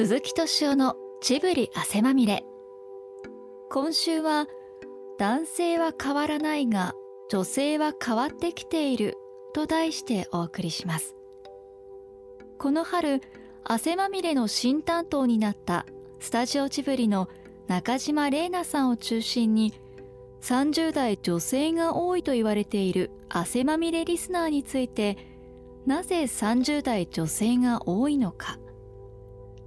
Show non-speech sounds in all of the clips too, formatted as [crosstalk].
鈴木敏夫のジブリ汗まみれ。今週は男性は変わらないが女性は変わってきていると題してお送りします。この春汗まみれの新担当になったスタジオジブリの中島玲奈さんを中心に30代女性が多いと言われている汗まみれリスナーについてなぜ30代女性が多いのか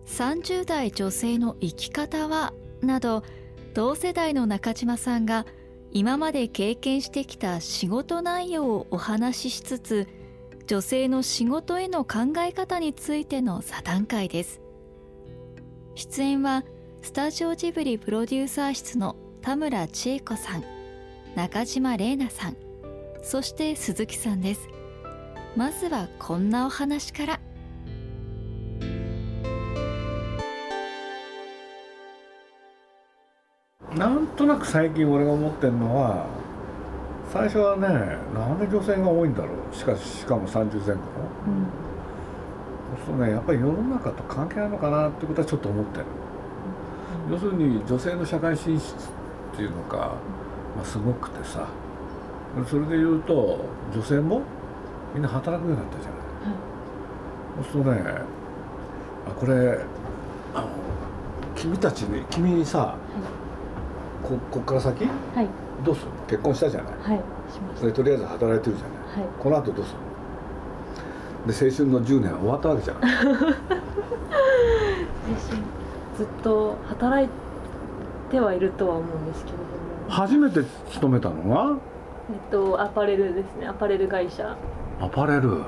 30代女性の生き方はなど同世代の中島さんが今まで経験してきた仕事内容をお話ししつつ女性の仕事への考え方についての座談会です。出演はスタジオジブリプロデューサー室の田村千恵子さん中島玲奈さんそして鈴木さんです。まずはこんなお話から。なんとなく最近俺が思ってるのは最初はねなんで女性が多いんだろう。しかししかも30前後の、うん、そうするとねやっぱり世の中と関係あるのかなってことはちょっと思ってる、うん、要するに女性の社会進出っていうのが、まあ、すごくてさ。それで言うと女性もみんな働くようになったじゃない、そうするとねあこれあの君たちね君さ、はいここっから先、はい、どうする？結婚したじゃない、はい、しまそれとりあえず働いてるじゃない、はい、この後どうする？で青春の10年終わったわけじゃない [laughs] 青春ずっと働いてはいるとは思うんですけれども。初めて勤めたのがえっとアパレルですね。アパレル会社。アパレル？はい。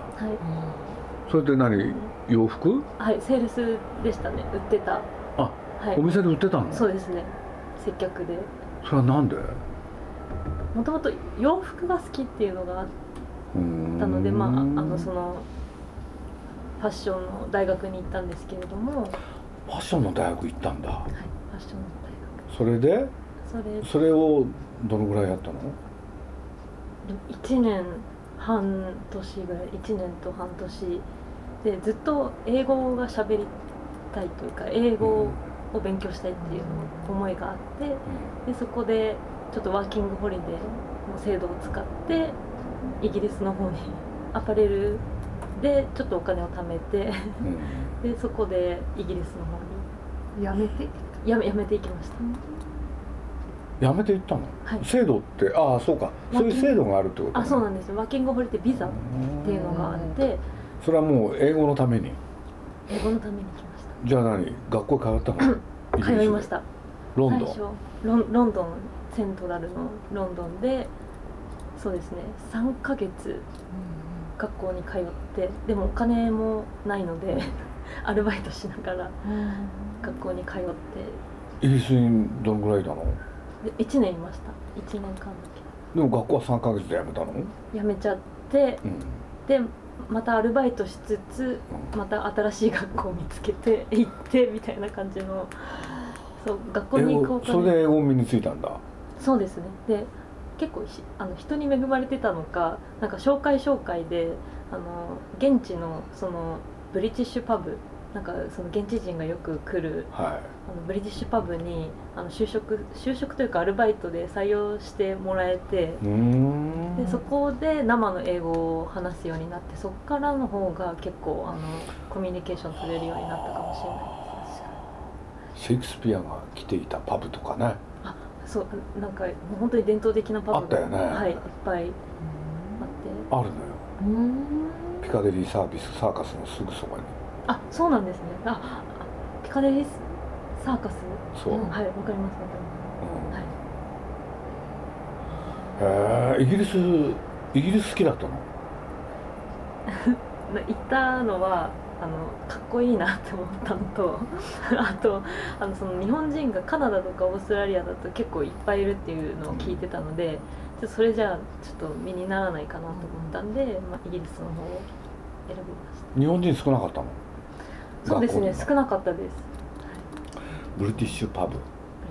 それで何？洋服？はいセールスでしたね。売ってた。あ、はい、お店で売ってたの？そうですね接客で。それはなんで？もともと洋服が好きっていうのがあったのでまああのそのファッションの大学に行ったんですけれども。ファッションの大学行ったんだ。はいファッションの大学。それで？それ。それをどのぐらいやったの？1年半年ぐらい1年と半年でずっと英語が喋りたいというか英語を勉強したいっていう思いがあってでそこでちょっとワーキングホリデーの制度を使ってイギリスの方に [laughs] アパレルでちょっとお金を貯めてでそこでイギリスの方に。辞めて？やめやめていきました。辞めていったの、はい、制度ってああそうか。そういう制度があるってこと、ね、あそうなんですワーキングホリデービザっていうのがあってそれはもう英語のために？英語のためにじゃあ何？学校通ったの？通いました。ロンドン？ロンロンドンセントラルのロンドンでそうですね。3ヶ月学校に通ってでもお金もないのでアルバイトしながら学校に通って。イギリスにどのぐらいいたの？1年いました。1年間だけ。でも学校は3ヶ月で辞めたの？辞めちゃって、うん、でまたアルバイトしつつまた新しい学校を見つけて [laughs] 行ってみたいな感じのそう学校に行こうかそれで英語身についたんだ。そうですね。で結構あの人に恵まれてたのかなんか紹介紹介であの現地のそのブリティッシュパブなんかその現地人がよく来る、はい、あのブリティッシュパブにあの就職就職というかアルバイトで採用してもらえてでそこで生の英語を話すようになってそこからの方が結構あのコミュニケーション取れるようになったかもしれないです。シェイクスピアが来ていたパブとかね。あそうなんかもう本当に伝統的なパブがあったよね。はいいっぱいあって。あるのよ。ピカデリーサービスサーカスのすぐそばに。あそうなんですね。あピカデリーサーカス？そう、うん、はいわかりますわうん、はい。イギリスイギリス好きだったの？[laughs] 行ったのはあのかっこいいなって思ったのと [laughs] あとあのその日本人がカナダとかオーストラリアだと結構いっぱいいるっていうのを聞いてたので、ちょっとそれじゃあちょっと身にならないかなと思ったんで、まあ、イギリスの方を選びました。日本人少なかったの？そうですね少なかったです、ブリティッシュパブ。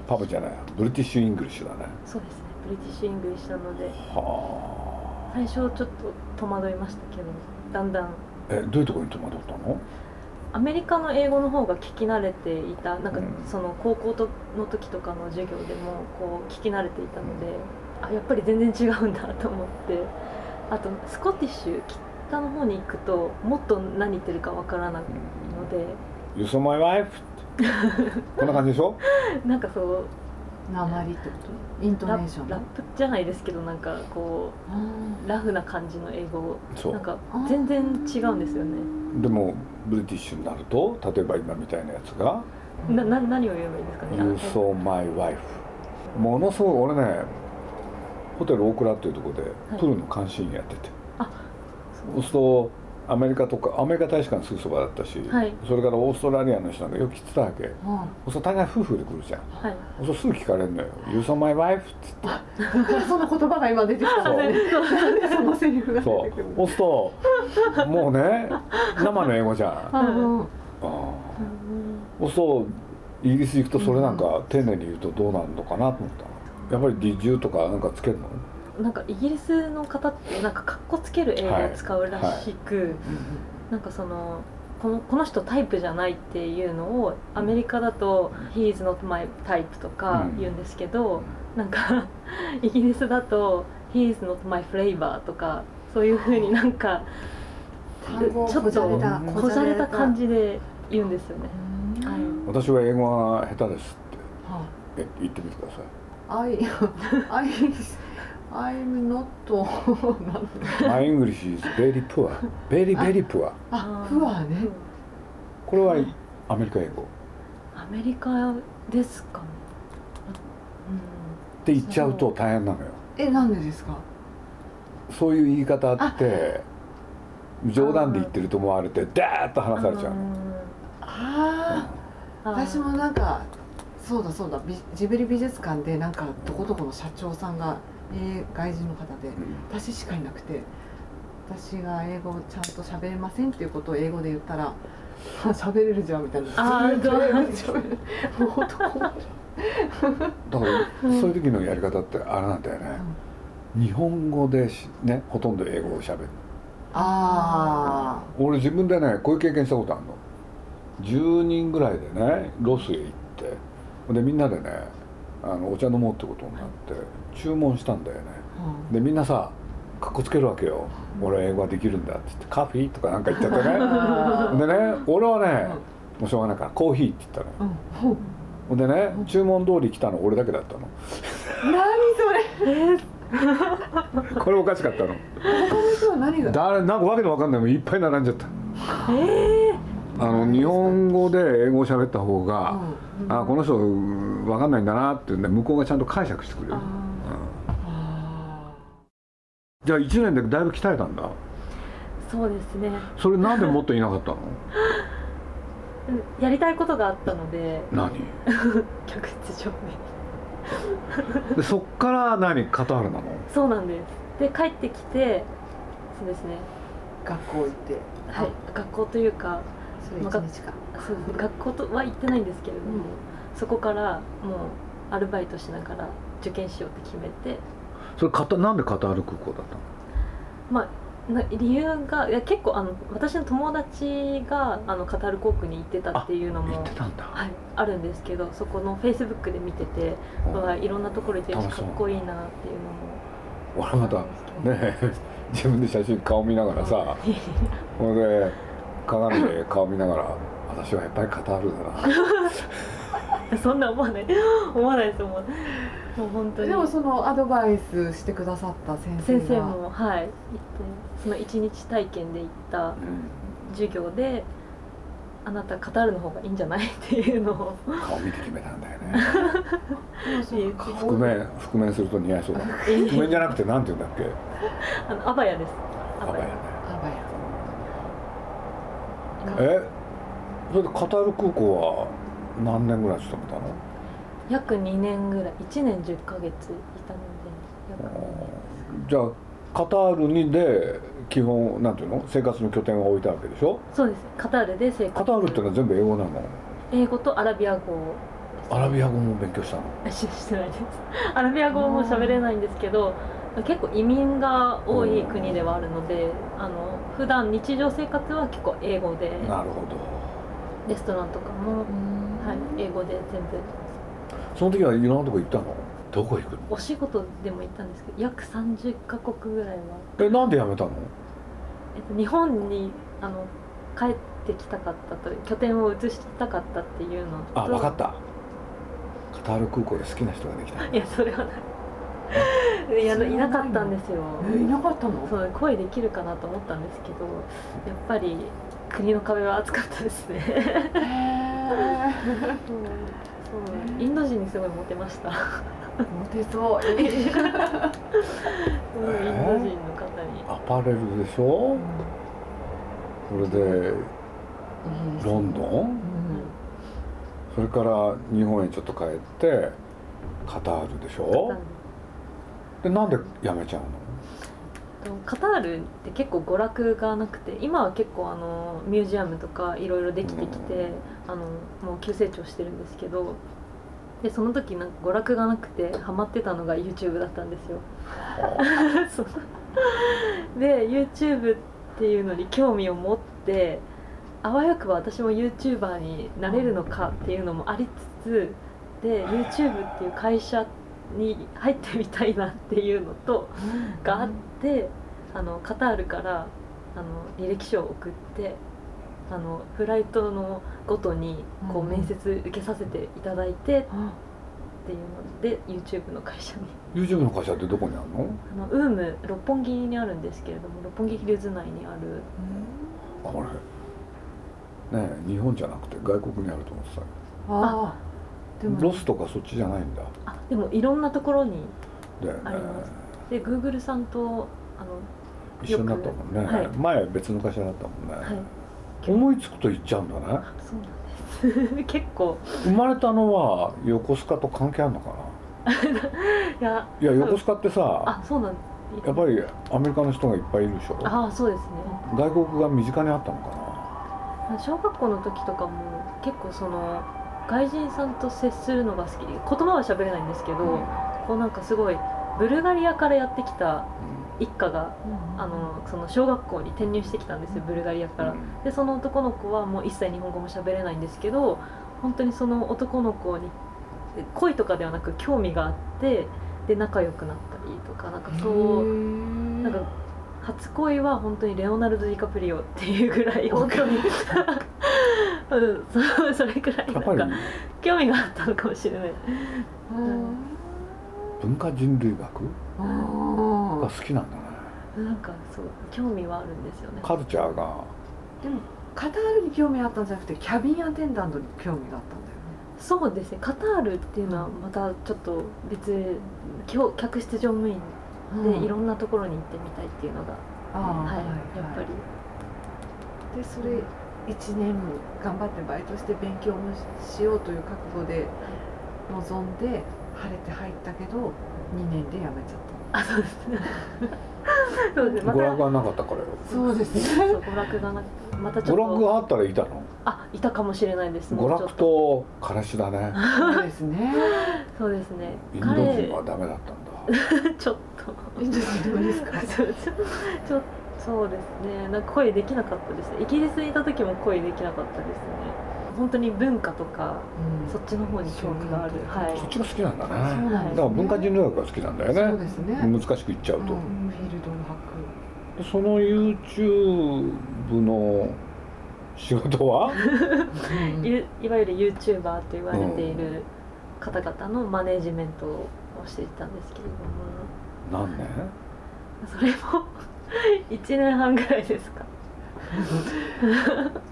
パブじゃないBritish English だね。そうですね。 British English なのではあ。最初ちょっと戸惑いましたけどだんだん。えどういうところに戸惑ったの？アメリカの英語の方が聞き慣れていた。なんかうん。その高校との時とかの授業でもこう聞き慣れていたのであやっぱり全然違うんだと思って。あとスコティッシュ北の方に行くともっと何言ってるかわからないので「You saw my wife」こんな感じでしょ？なんかそう。鉛ってこと？イントネラーションラップじゃないですけどなんかこあうラフな感じの英語そう。なんか全然違うんですよね。でもブリティッシュになると例えば今みたいなやつがなな何を言えばいいですか「ね？You あ saw my wife」ものすごい俺ねホテル大倉っていうところではい。プールの監視員やってて、そう。そうするとアメリカとかアメリカ大使館のすぐそばだったし、はい。それからオーストラリアの人なんかよく来てたわけ。うすると大概夫婦で来るじゃん。はい。そうすぐ聞かれるのよ「You saw my wife」っつって。その言葉が今出てきた。そう。のねなんでそのセリフが出そうてくるそう。するともうね生の英語じゃん。ああうん。あそうするとイギリス行くとそれなんか丁寧に言うとどうなるのかなと思ったやっぱり「Did you」とかなんかつけるの？なんかイギリスの方ってなんかかっこつける英語を使うらしく、なんかそのこのこの人タイプじゃないっていうのをアメリカだと「He is not my type」とか言うんですけど、なんか [laughs] イギリスだと「He is not my flavor」とかそういうふうになんか単語をちょっとこじゃれた感じで言うんですよね。うんはい。私は英語が下手ですはって。え言ってみてください。あ I I I'm not [laughs] My English is very poor. Very [laughs] very poor. あプアね。これはアメリカ英語。っアメリカですか？ね。て言っちゃうと大変なのよ。えなんでですか？そういう言い方って冗談で言ってると思われてダーッと話されちゃうの。あああー私もなんかそうだそうだ。ビジブリ美術館でなんかどこどこの社長さんが、えー外人の方で私しかいなくて私が英語をちゃんと喋れませんっていうことを英語で言ったらあ [laughs] 喋れるじゃんみたいな。あーずっと英語で喋るもう男。だからそういう時のやり方ってあれなんだよね。日本語でしねほとんど英語を喋る。あ俺自分でねこういう経験したことあるの。10人ぐらいでねロスへ行って。でみんなでねあのお茶飲もうってことになって注文したんだよね。あ、でみんなさかっこつけるわけよ「俺は英語ができるんだ」って言って「カフィー?」とかなんか言っちゃってね。[laughs] でね俺はねもうしょうがないから「コーヒー」って言ったのよ。うん。うんほんでね注文通り来たの俺だけだったの。何それ？これおかしかったの。他の人は何が誰なんかわけのわかんないもんいっぱい並んじゃった。ええあの日本語で英語を喋った方が、うん。あこの人うんわかんないんだなっていうんで向こうがちゃんと解釈してくれる、あうん。あじゃあ1年でだいぶ鍛えたんだ。ーそうですね。それなんでもっといなかったの？[laughs] やりたいことがあったので。何？[laughs] 客室上でそっから何カタールなの？そうなんです。で帰ってきてそうですね。ー学校行って。はい。学校というかそれ一日間そうですね学校とは行ってないんですけれども、うん。そこからもうアルバイトしながら受験しようって決めて。それカタなんでカタール空港だったの？まあな理由がいや結構あの私の友達があのカタール航空に行ってたっていうの言もってたんだ、はい、あるんですけどそこのフェイスブックで見てて、うん。いろんなところ行ってるしかっこいいなっていうのも俺またねえ。[laughs] 自分で写真顔見ながらさ。[laughs] ほんで鏡で顔見ながら私はやっぱりカタールだな。[laughs] そんな思わない。[laughs] 思わないですもうもう本当に。でもそのアドバイスしてくださった先生が。先生もはい行ってその一日体験で行った授業であなたカタールの方がいいんじゃないっていうのを。顔見て決めたんだよね。[laughs] 覆面覆面すると似合いそうだ。覆面じゃなくてなんて言うんだっけ？あのアバヤです。アバヤ。ねあばやえそれでカタール空港は何年ぐらい勤めたの？約2年ぐらい。1年10ヶ月いたので約2年。じゃあカタールにで基本なんていうの？生活の拠点が置いたわけでしょ？そうです。カタールで生活。カタールっていうのは全部英語なの？英語とアラビア語アラビア語も勉強したの？ししてないです。アラビア語も喋れないんですけど結構移民が多い国ではあるのであの普段日常生活は結構英語でなるほど。レストランとかも、はい、英語で全部。その時はいろんなとこ行ったの？どこ行くの？お仕事でも行ったんですけど約30カ国ぐらいは、えなんで辞めたの？えっと、日本にあの帰ってきたかったと拠点を移したかったっていうのと。あ分かった。カタール空港で好きな人ができたいやそれはないいやいなかったんですよ。えいなかったの？そう恋できるかなと思ったんですけどやっぱり国の壁は厚かったですね。へー。そうインド人にすごいモテました。モテそう。うんインド人の方に。アパレルでしょ？それでロンドン？それから日本へちょっと帰ってカタールでしょ？でなんで辞めちゃうの？カタールって結構娯楽がなくて今は結構あのミュージアムとかいろいろできてきて、あのもう急成長してるんですけどでその時なんか娯楽がなくてハマってたのが YouTube だったんですよ。[laughs] で YouTube っていうのに興味を持ってあわよくば私も YouTuber になれるのかっていうのもありつつで YouTube っていう会社に入ってみたいなっていうのとがあってあのカタールからあの履歴書を送ってあのフライトのごとにこううん面接受けさせていただいてっていうので YouTube の会社に。YouTube の会社ってどこにあるの？あのウーム六本木にあるんですけれども六本木ヒルズ内にある。あれ？ねえ日本じゃなくて外国にあると思ってた。あ。あでもロスとかそっちじゃないんだ。あでもいろんなところにあります。で Google さんとあの一緒になったもんね、はい。前別の会社だったもんね、はい。思いつくと言っちゃうんだね。そうなんです。[laughs] 結構。生まれたのは横須賀と関係あるのか [laughs] いやないや横須賀ってさあそうなんやっぱりアメリカの人がいっぱいいるでしょ？あそうですね。外国が身近にあったのか小学校の時とかも結構その外人さんと接するのが好きで言葉は喋れないんですけど、こうなんかすごいブルガリアからやってきたな、一家があのその小学校に転入してきたんですよブルガリアから、でその男の子はもう一切日本語も喋れないんですけど本当にその男の子に恋とかではなく興味があってで仲良くなったりとかなんかそうなんか初恋は本当にレオナルド・ディカプリオっていうぐらい本当にうんそそれぐらいやっぱり。なんか興味があったのかもしれない。文化人類学？が好きなんだね。なんかそう興味はあるんですよね。カルチャーが。でもカタールに興味あったんじゃなくてキャビンアテンダントに興味があったんだよね。そうですね。カタールっていうのはまたちょっと別今日客室乗務員でいろんなところに行ってみたいっていうのが、あはいあやっぱり。でそれ1年頑張ってバイトして勉強もしようという覚悟で臨んで晴れて入ったけど2年で辞めちゃっあそうです。ね [laughs] そうですね。ま娯た楽がなかったからよ。たそうですそう娯楽がなまたちょっと。娯楽があったらいたの？あいたかもしれないです。娯楽と。からしだね。そうですね。そうですね。インド彼。人はダメだったんだ。[laughs] ちょっと。インド人どうですか？[laughs] ちょちょちょそうですね。なんか恋できなかったです。イギリスにいた時も恋できなかったですね。本当に文化とかそっちの方に興味がある。はい。そっちが好きなんだそうねなんですだから文化人類学が好きなんだよね。そうですね。難しく言っちゃうと、うん。フィールドの博。その YouTube の仕事は？いわゆる YouTuber と言われている方々のマネージメントをしていたんですけれども。何年？それも [laughs] 1年半ぐらいですか？[laughs]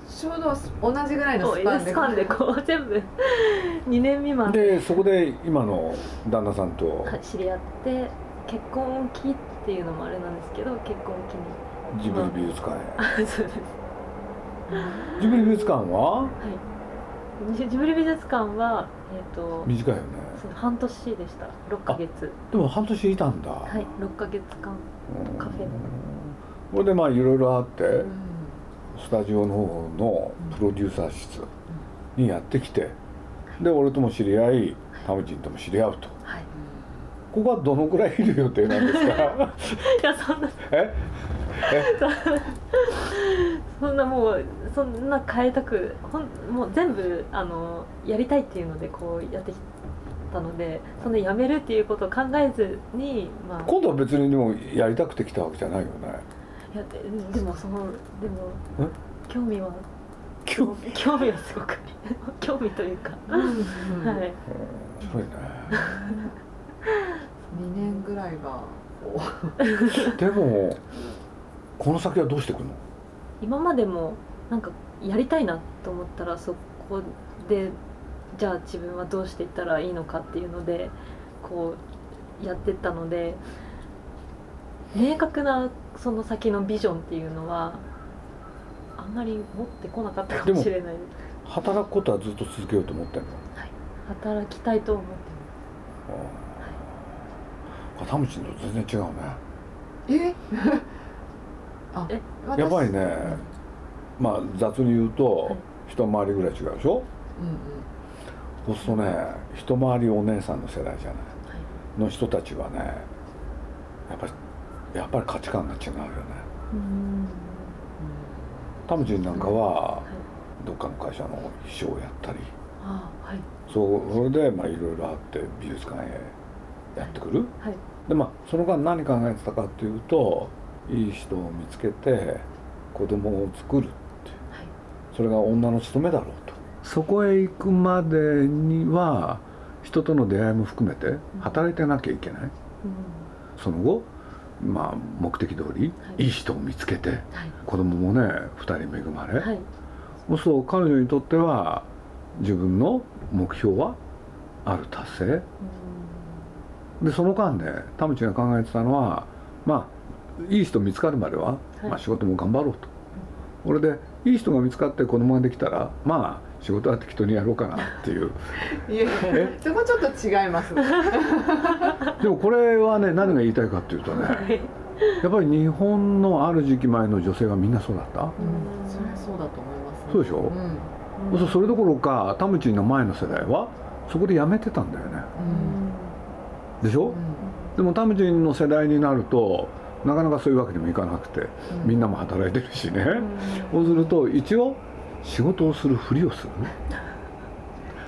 ちょうど同じぐらいのスパンで。スパンでこう全部。[laughs] 2年未満。でそこで今の旦那さんと。はい知り合って結婚期っていうのもあれなんですけど結婚期に。ジブリ美術館へ。あそうです。ジブリ美術館は？はい。ジジブリ美術館はえっ、と短いよね。そう半年でした。6ヶ月。でも半年いたんだ。はい6ヶ月間。うんカフェこれでまあいろいろあってうん。スタジオの方のプロデューサー室にやってきてで俺とも知り合いタムジンとも知り合うと。はい。ここはどのくらいいる予定なんですか？[laughs] いやそんな。え？そんなもうそんな変えたくほんもう全部あのやりたいっていうのでこうやってきたのでそのやめるっていうことを考えずにまあ。今度は別にでもやりたくて来たわけじゃないよねいやででもそのでもえ？興味は興興味はすごく [laughs] 興味というか、うんはい。すごいね。[laughs] 2年ぐらいがこ [laughs] でもこの先はどうしていくの？今までもなんかやりたいなと思ったらそこでじゃあ自分はどうしていったらいいのかっていうのでこうやってったので明確なその先のビジョンっていうのはあんまり持ってこなかったかもしれない。働くことはずっと続けようと思ってんの？働きたいと思ってあ田淵と全然違うね。うえ？[laughs] あやっぱりねまあ雑に言うとはい。一回りぐらい違うでしょ？うん。そうするとね一回りお姉さんの世代じゃない？はい。の人たちはねやっぱりやっぱり価値観が違うよね。うん。田淵なんかはどっかの会社の秘書をやったり。あはい。そうそれでまあいろいろあって美術館へやってくる。はい。でまあその間何考えてたかっていうといい人を見つけて子供を作るってはい。それが女の務めだろうと。そこへ行くまでには人との出会いも含めて働いてなきゃいけない。うん。その後まあ目的通りはい。いい人を見つけてはい。子供もね2人恵まれ、はい。そうすると彼女にとっては自分の目標はある達成。うん。でその間で田淵が考えてたのはまあいい人見つかるまでは、はい。まあ、仕事も頑張ろうと。これでいい人が見つかって子供ができたらまあ仕事は適当にやろうかなっていう。いやそこちょっと違います [laughs] でもこれはね何が言いたいかっていうとねはい。やっぱり日本のある時期前の女性はみんなそうだった？うんそれはそうだと思いますそうでしょ？うん。そうするとそれどころか田淵の前の世代はそこで辞めてたんだよね。でしょ、うん。でも田淵の世代になるとなかなかそういうわけにもいかなくてみんなも働いてるしね、そうすると一応仕事をするふりをする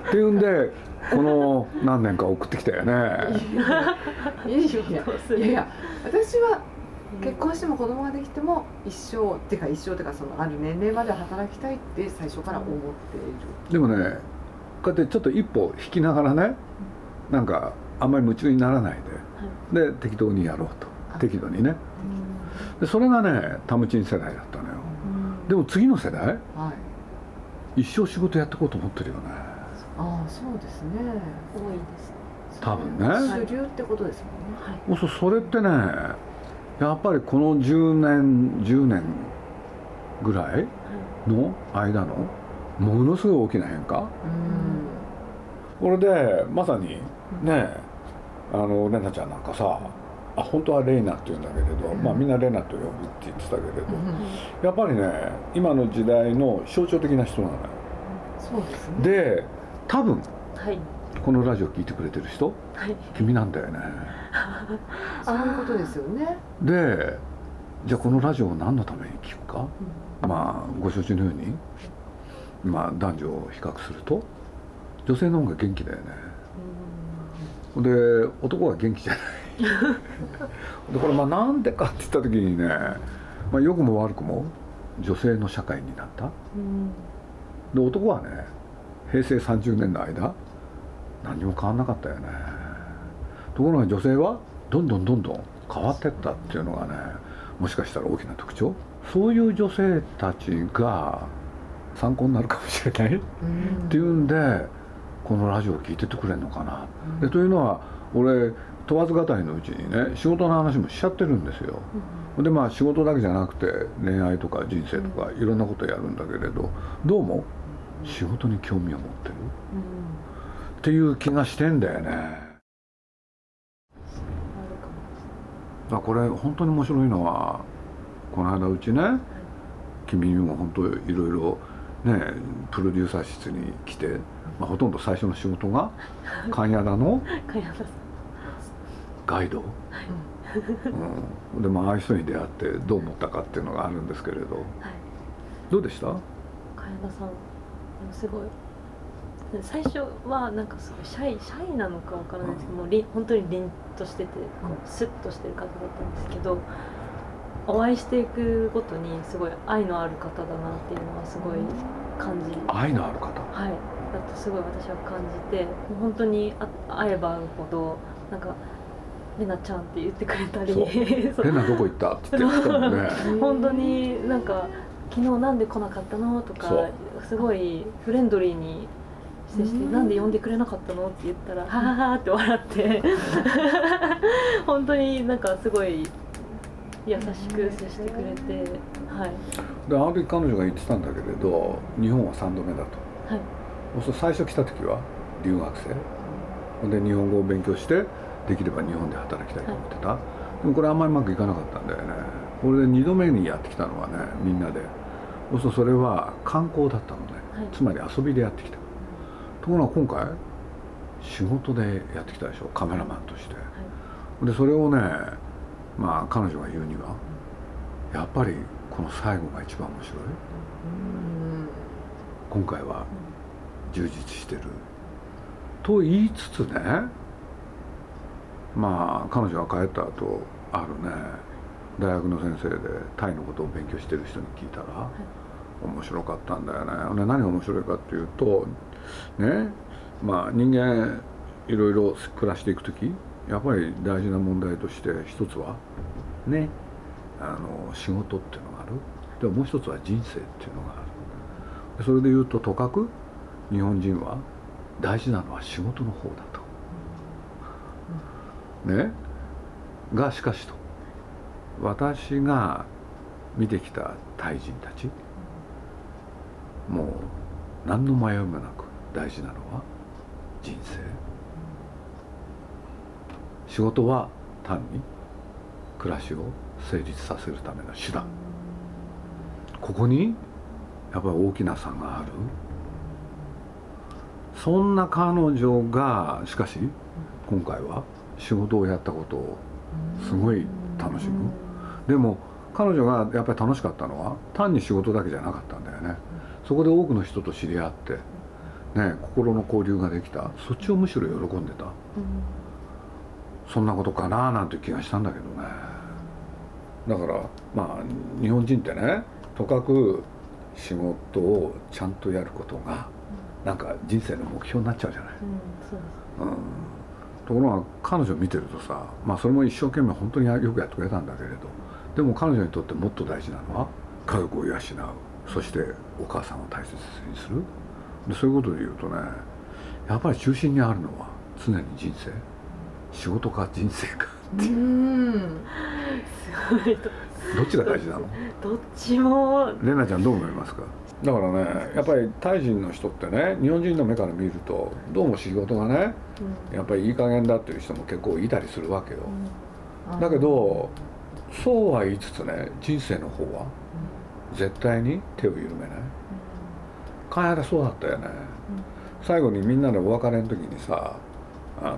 っていうんでこの何年か送ってきたよね。いやいやどうするいやいや私は結婚しても子供ができても一生っていうか一生っていうかそのある年齢まで働きたいって最初から思っている。でもねこうやってちょっと一歩引きながらねなんかあんまり夢中にならないでで適当にやろうと。適度にね。でそれがね田淵世代だったのよ。でも次の世代？はい一生仕事やっていこうと思ってるよね。ああそうですね。多いです多分ね。主流ってことですもんね。はい。それってねやっぱりこの10年10年ぐらいの間のものすごい大きな変化。うん。これでまさにねあのレナちゃんなんかさあ本当はレイナって言うんだけれど、まあみんなレナと呼ぶって言ってたけれど、やっぱりね今の時代の象徴的な人なのよ。そうですね。で多分はい。このラジオ聞いてくれてる人はい。君なんだよね。[laughs] そういうことですよね。でじゃあこのラジオを何のために聞くか？まあご承知のようにまあ男女を比較すると女性の方が元気だよね。で男は元気じゃない [laughs] でこれまあなんでかって言った時にね、まあ、良くも悪くも女性の社会になった。うん。で男はね平成30年の間何にも変わんなかったよね。ところが女性はどんどんどんどん変わってったっていうのがねもしかしたら大きな特徴。そういう女性たちが参考になるかもしれない。っていうんでこのラジオを聞いててくれるのかな。でというのは俺問わず語りのうちにね仕事の話もしちゃってるんですよ。でまあ仕事だけじゃなくて恋愛とか人生とかいろんなことやるんだけれどどうも仕事に興味を持ってる？っていう気がしてんだよね。だこれ本当に面白いのはこの間うちね君にも本当いろいろねプロデューサー室に来て、まあ、ほとんど最初の仕事が関谷ださんガイド？うん、でもああいう人に出会ってどう思ったかっていうのがあるんですけれど。はい。どうでした？茅田さんすごい。最初はなんかすごいシャイシャイなのかわからないですけど、もうり本当に凛としててこうスッとしてる方だったんですけどお会いしていくごとにすごい愛のある方だなっていうのはすごい感じ。愛のある方？はい。だとすごい私は感じてもう本当にあ会えば会うほどなんか「レナちゃん」って言ってくれたり。そう「そう。レナどこ行った?」って言ってきたもんね。本当になんか「昨日なんで来なかったの?」とかすごいフレンドリーに接して「うん。なんで呼んでくれなかったの?」って言ったら「ははは」って笑って。[laughs] 本当になんかすごい優しく接してくれてはい。であの時彼女が言ってたんだけれど日本は3度目だと。はい。最初来た時は留学生。で日本語を勉強してできれば日本で働きたいと思ってた、でもこれあんまりうまくいかなかったんだよね。これで2度目にやってきたのはねみんなで。そうするとそれは観光だったのね、はい。つまり遊びでやってきた。ところが今回仕事でやってきたでしょ。カメラマンとして。でそれをねまあ彼女が言うにはやっぱりこの最後が一番面白い。今回は充実してる。と言いつつねまあ彼女が帰った後あるね大学の先生でタイのことを勉強してる人に聞いたら、面白かったんだよね。で何が面白いかっていうとねまあ人間いろいろ暮らしていく時やっぱり大事な問題として一つはねあの仕事っていうのがある。でももう一つは人生っていうのがある。でそれで言うととかく日本人は大事なのは仕事の方だと。ね。がしかしと。私が見てきたタイ人たち。もう何の迷いもなく大事なのは人生。仕事は単に暮らしを成立させるための手段。ここにやっぱり大きな差がある。そんな彼女がしかし今回は仕事をやったことを。すごい楽しむでも彼女がやっぱり楽しかったのは単に仕事だけじゃなかったんだよね。そこで多くの人と知り合って、ね、心の交流ができた。そっちをむしろ喜んでた。そんなことかななんて気がしたんだけどね。だからまあ日本人ってねとかく仕事をちゃんとやることがなんか人生の目標になっちゃうじゃない、うんところが彼女見てるとさまあそれも一生懸命本当によくやってくれたんだけれどでも彼女にとってもっと大事なのは家族を養う。そしてお母さんを大切にする。でそういうことで言うとねやっぱり中心にあるのは常に人生。仕事か人生かう。ん。すごい。どどっちが大事なの？どっちも。レナちゃんどう思いますか？だからねやっぱりタイ人の人ってね日本人の目から見るとどうも仕事がねうん。やっぱりいい加減だっていう人も結構いたりするわけよ。うん。だけどそうは言いつつね人生の方は絶対に手を緩めない。金原そうだったよね。最後にみんなでお別れの時にさあの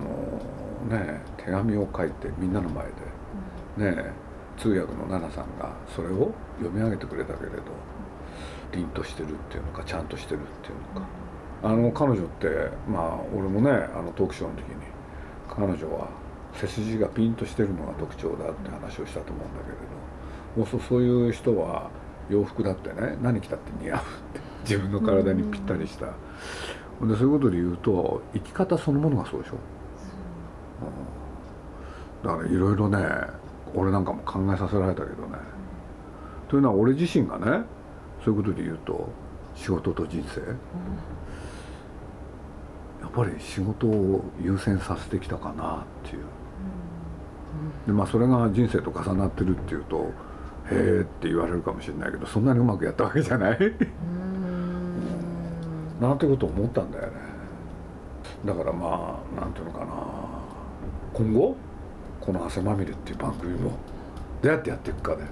ね手紙を書いてみんなの前でね通訳の奈々さんがそれを読み上げてくれたけれど凛としてるっていうのかちゃんとしてるっていうのか。あの彼女ってまあ俺もねあのトークショーの時に彼女は背筋がピンとしてるのが特徴だって話をしたと思うんだけれどそうそういう人は洋服だってね何着たって似合うって [laughs] 自分の体にぴったりした、でそういうことで言うと生き方そのものがそうでしょ、うん、だからいろいろね俺なんかも考えさせられたけどね、というのは俺自身がねそういうことで言うと仕事と人生、やっぱり仕事を優先させてきたかなっていう。でまあそれが人生と重なってるっていうとへえって言われるかもしれないけどそんなにうまくやったわけじゃない。なんてことを思ったんだよね。だからまあなんていうのかな。今後この「汗まみれ」っていう番組もどうやってやっていくかで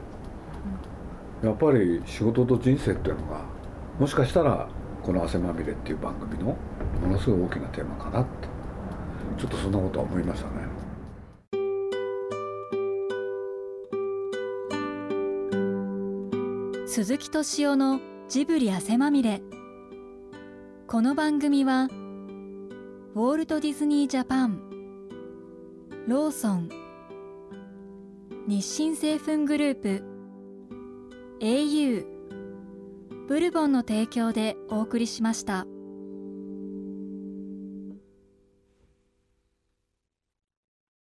やっぱり仕事と人生っていうのがもしかしたらこの「汗まみれ」っていう番組のものすごい大きなテーマかなってちょっとそんなことは思いましたね。鈴木敏夫のジブリ汗まみれこの番組はウォルト・ディズニー・ジャパンローソン日清製粉グループ au ブルボンの提供でお送りしました。